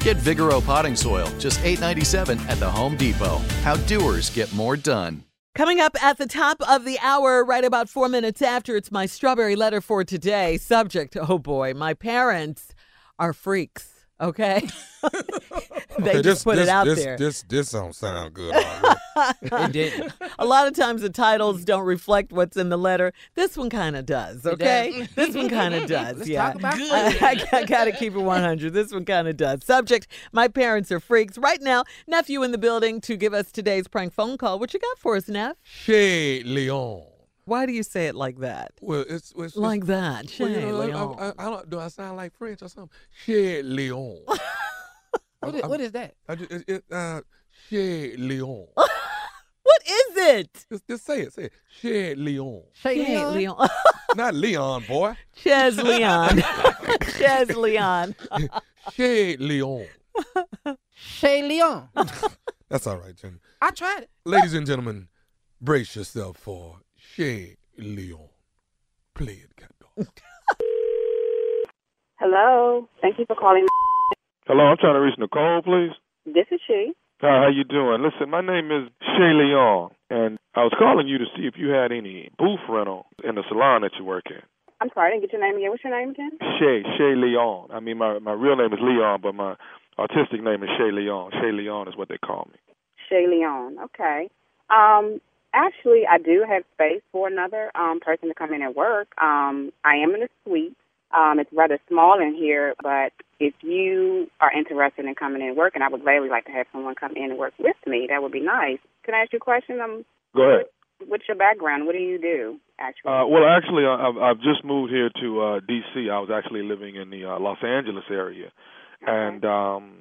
Get Vigoro potting soil, just $8.97 at the Home Depot. How doers get more done. Coming up at the top of the hour, right about four minutes after, it's my strawberry letter for today. Subject, oh boy, my parents are freaks. Okay, they Okay, just put this, it out this, there. This this don't sound good. already. It didn't. A lot of times the titles don't reflect what's in the letter. This one kind of does. Okay, this one kind of does. Let's yeah, talk about I, I got to keep it 100. This one kind of does. Subject: My parents are freaks. Right now, nephew in the building to give us today's prank phone call. What you got for us, Neff? Chez Leon. Why do you say it like that? Well, it's, it's Like it's, that. Well, you know, I- Leon. I, I, I don't, do I sound like French or something? Chez Leon. What is, what is that? I just, it, it, uh, Chez Leon. What is it? just, just say it. Say it. Chez Leon. Say Chez Leon? Leon. Not Leon, boy. Ches Leon. Ches Leon. Chez Leon. Say Leon. That's all right, Jenny. I tried it. Ladies and gentlemen, brace yourself for Chez Leon. Play it, cat dog. Hello. Thank you for calling. Hello, I'm trying to reach Nicole, please. This is she. Hi, how you doing? Listen, my name is Shay Leon, and I was calling you to see if you had any booth rental in the salon that you work in. I'm sorry, I didn't get your name again. What's your name again? Shay, Shay Leon. I mean, my my real name is Leon, but my artistic name is Shay Leon. Shay Leon is what they call me. Shay Leon. Okay. Um, actually, I do have space for another um person to come in and work. Um, I am in a suite. Um, it's rather small in here, but if you are interested in coming in and working, I would gladly like to have someone come in and work with me. That would be nice. Can I ask you a question? Um, Go ahead. what's your background? What do you do, actually? Uh, well, actually, I- I've I've just moved here to uh, D.C. I was actually living in the uh, Los Angeles area, and um,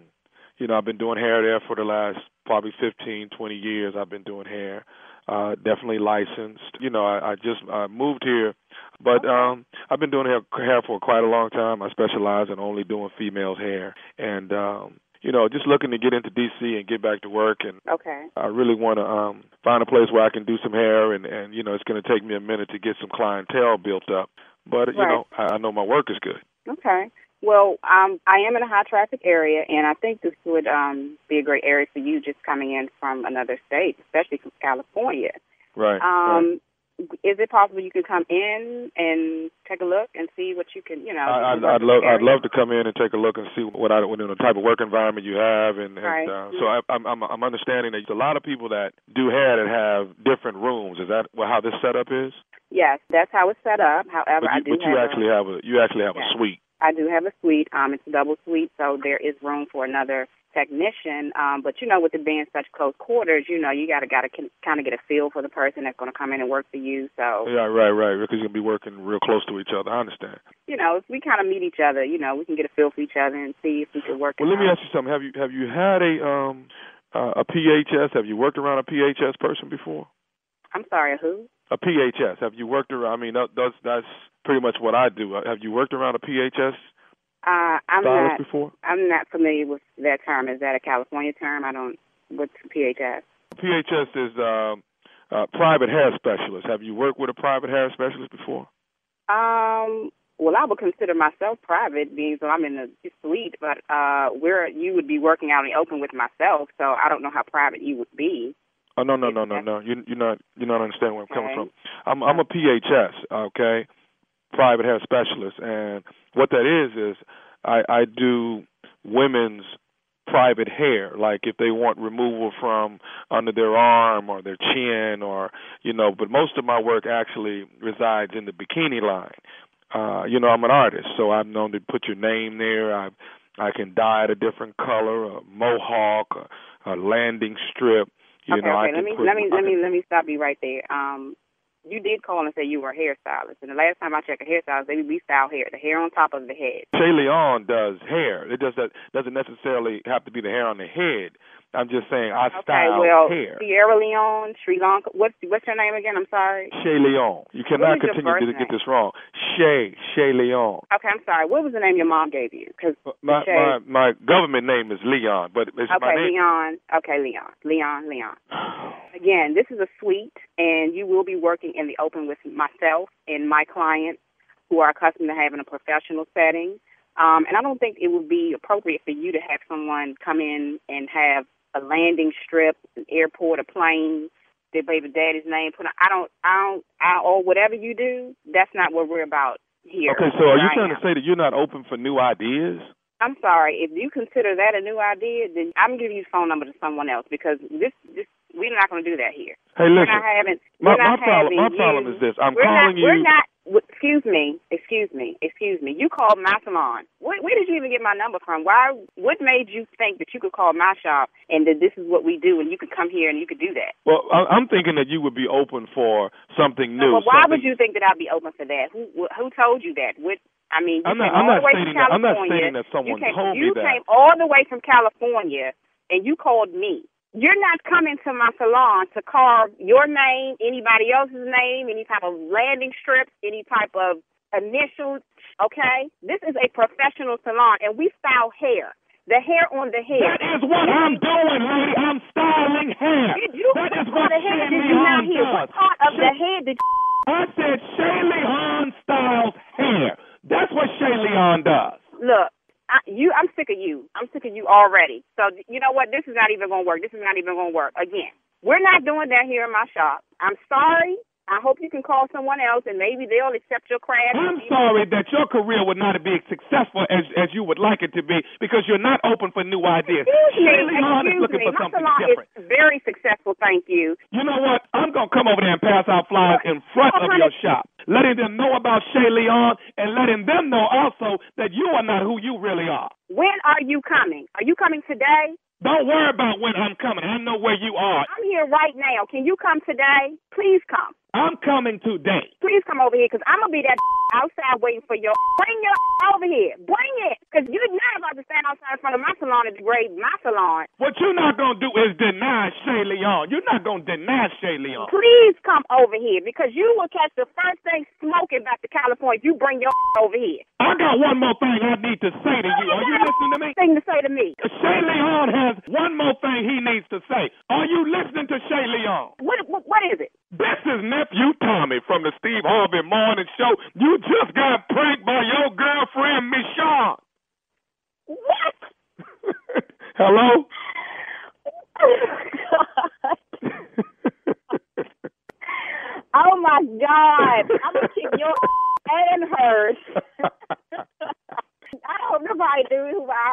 you know, I've been doing hair there for the last probably 15, 20 years. I've been doing hair. Uh, definitely licensed. You know, I, I just uh, moved here, but um, I've been doing hair, hair for quite a long time. I specialize in only doing females' hair, and um, you know, just looking to get into DC and get back to work. And Okay. I really want to um, find a place where I can do some hair, and and you know, it's going to take me a minute to get some clientele built up. But you Right. know, I, I know my work is good. Okay. Well, um, I am in a high traffic area, and I think this would um, be a great area for you just coming in from another state, especially from California. Right. right. Um, Is it possible you can come in and take a look and see what you can, you know? I, I'd, I'd love I'd love to come in and take a look and see what I what you know, the type of work environment you have and, and Right. uh, so I, I'm I'm I'm understanding that a lot of people that do hair that have different rooms. Is that how this setup is? Yes, that's how it's set up. However, But you, I do but you have actually a, have a you actually have Yeah. a suite. I do have a suite. Um, it's a double suite, so there is room for another technician. Um, but you know, with it being such close quarters, you know, you gotta gotta kind of get a feel for the person that's going to come in and work for you. So Yeah, right, right. Because you're gonna be working real close to each other. I understand. you know, if we kind of meet each other, you know, we can get a feel for each other and see if we can work. Well, let me ask you something. Have you have you had a um uh, a PHS? Have you worked around a PHS person before? I'm sorry, who? A PHS. Have you worked around? I mean, that, that's that's pretty much what I do. Uh, Have you worked around a PHS Uh, I'm not. before? I'm not familiar with that term. Is that a California term? I don't. What's PHS? PHS is um, uh, private hair specialist. Have you worked with a private hair specialist before? Um. Well, I would consider myself private, being so I'm in the suite. But uh, where you would be working out in the open with myself, so I don't know how private you would be. Oh no no no no no. You you're not you're not understanding where I'm coming from. I'm I'm a PHS, okay, private hair specialist, and what that is is I I do women's private hair, like if they want removal from under their arm or their chin or you know, but most of my work actually resides in the bikini line. Uh, you know, I'm an artist, so I'm known to put your name there. I I can dye it a different color, a mohawk, a, a landing strip. You okay, know, okay. can Let me let me let me let me stop you right there. Um, you did call and say you were a hairstylist, and the last time I checked a hairstylist, they we style hair, the hair on top of the head. Shay Leon does hair. It does that doesn't necessarily have to be the hair on the head. I'm just saying I Okay, style well, hair. Sierra Leone, Sri Lanka. What's what's your name again? I'm sorry. Shay Leon. You cannot continue to first get this wrong. Shay Shay Leon. Okay, I'm sorry. What was the name your mom gave you? Because My my my government name is Leon, but it's my Okay, name. Leon. Okay, Leon. Leon, Leon. Again, this is a suite, and you will be working in the open with myself and my clients who are accustomed to having a professional setting. Um, and I don't think it would be appropriate for you to have someone come in and have a landing strip, an airport, a plane, their baby daddy's name put on. I don't, I don't, I, or whatever you do, that's not what we're about here. Okay, so are you I trying am. to say that you're not open for new ideas? I'm sorry. If you consider that a new idea, then I'm giving you phone number to someone else because this, this, we're not going to do that here. Hey, we're listen. not having. My we're not my problem my problem is this. I'm we're calling not, you. We're not. Excuse me. Excuse me. Excuse me. You called my salon. Where, where did you even get my number from? Why? What made you think that you could call my shop and that this is what we do and you could come here and you could do that? Well, I- I'm thinking that you would be open for something new. No, but why something- would you think that I'd be open for that? Who who told you that? What I mean, you I'm not- came I'm all the way from that- I'm not California. stating that someone you came, told me you came all the way from California and you called me. You're not coming to my salon to carve your name, anybody else's name, any type of landing strips, any type of initials. Okay, this is a professional salon, and we style hair. The hair on the head. That is what I'm doing, lady. I'm styling hair. Did you that is what what part of the head did you not hear? What part of the head did you? I said Shay Leon styles hair. That's what Shay Leon does. Look, I, you, I'm sick of you. I'm sick of you already. So you know what? This is not even gonna work. This is not even gonna work. Again, we're not doing that here in my shop. I'm sorry. I hope you can call someone else, and maybe they'll accept your craft. I'm sorry that your career would not be as successful as as you would like it to be because you're not open for new ideas. Excuse me. Leon is Excuse looking me. for My something salon different. is very successful. Thank you. You know what? I'm gonna come over there and pass out flyers in front of your shop, letting them know about Shay Leon and letting them know also that you are not who you really are. When are you coming? Are you coming today? Don't worry about when I'm coming. I know where you are. I'm here right now. Can you come today? Please come. I'm coming today. Please come over here because I'm going to be that outside waiting for your. Bring your over here. Bring it. Because you're not about to stand outside in front of my salon and degrade my salon. What you're not going to do is deny Shay Leon. You're not going to deny Shay Leon. Please come over here because you will catch the first thing smoking back to California if you bring your over here. I got one more thing I need to say to you. Are you listening to me? Thing to say to me. Shay Leon has one more thing he needs to say. Are you listening to Shay Leon? What, what, what is it? This is nephew Tommy from the Steve Harvey Morning Show. You just got pranked by your girlfriend Michonne. What? Hello? Oh, oh my God! I'm gonna kick your and hers. I don't know if I do. who I, oh, oh.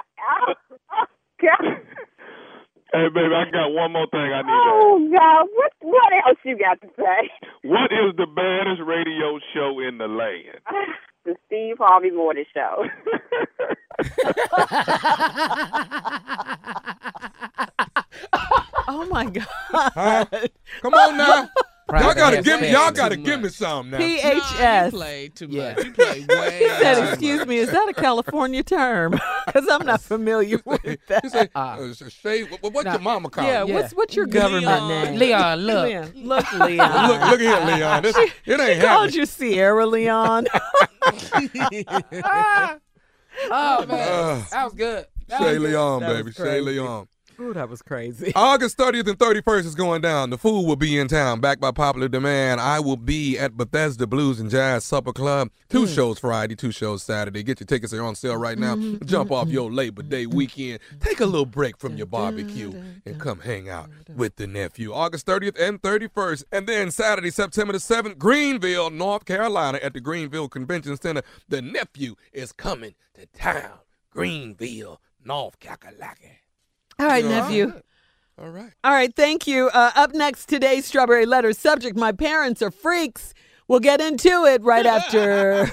Hey, baby, I got one more thing I need to Oh God! What what else you got to say? What is the baddest radio show in the land? the Steve Harvey Morning Show. Oh my God. Huh? Come on now. Y'all gotta give me. paid Y'all gotta give me some now. PHS. play too Yeah. much. You play way. He said, "Excuse me, is that a California term? Because I'm not familiar with You that." say, Ah. uh, Shay, what, what's Nah. your mama call? Yeah, you? what's what's your government Leon. name? Leon, look. Leon. Look, Leon. Look, look here, Leon. This, it ain't She called you Sierra Leon. Oh man, Uh, that was good. That Shay was. Leon, baby. Shay. Leon. Ooh, that was crazy. August 30th and 31st is going down. The Fool will be in town, backed by popular demand. I will be at Bethesda Blues and Jazz Supper Club. Two hmm. shows Friday, two shows Saturday. Get your tickets; they're on sale right now. Mm-hmm, Jump off mm-hmm. your Labor Day weekend. Take a little break from your barbecue and come hang out with the nephew. August 30th and 31st, and then Saturday, September the 7th, Greenville, North Carolina, at the Greenville Convention Center. The nephew is coming to town. Greenville, North Carolina. All right, Yeah. nephew. All right. All right, thank you. Uh, up next, today's Strawberry Letter subject My parents are freaks. We'll get into it right after.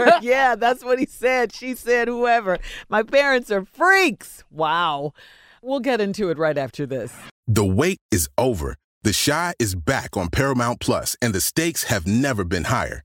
yeah, that's what he said. She said, whoever. My parents are freaks. Wow. We'll get into it right after this. The wait is over. The Chi is back on Paramount Plus, and the stakes have never been higher.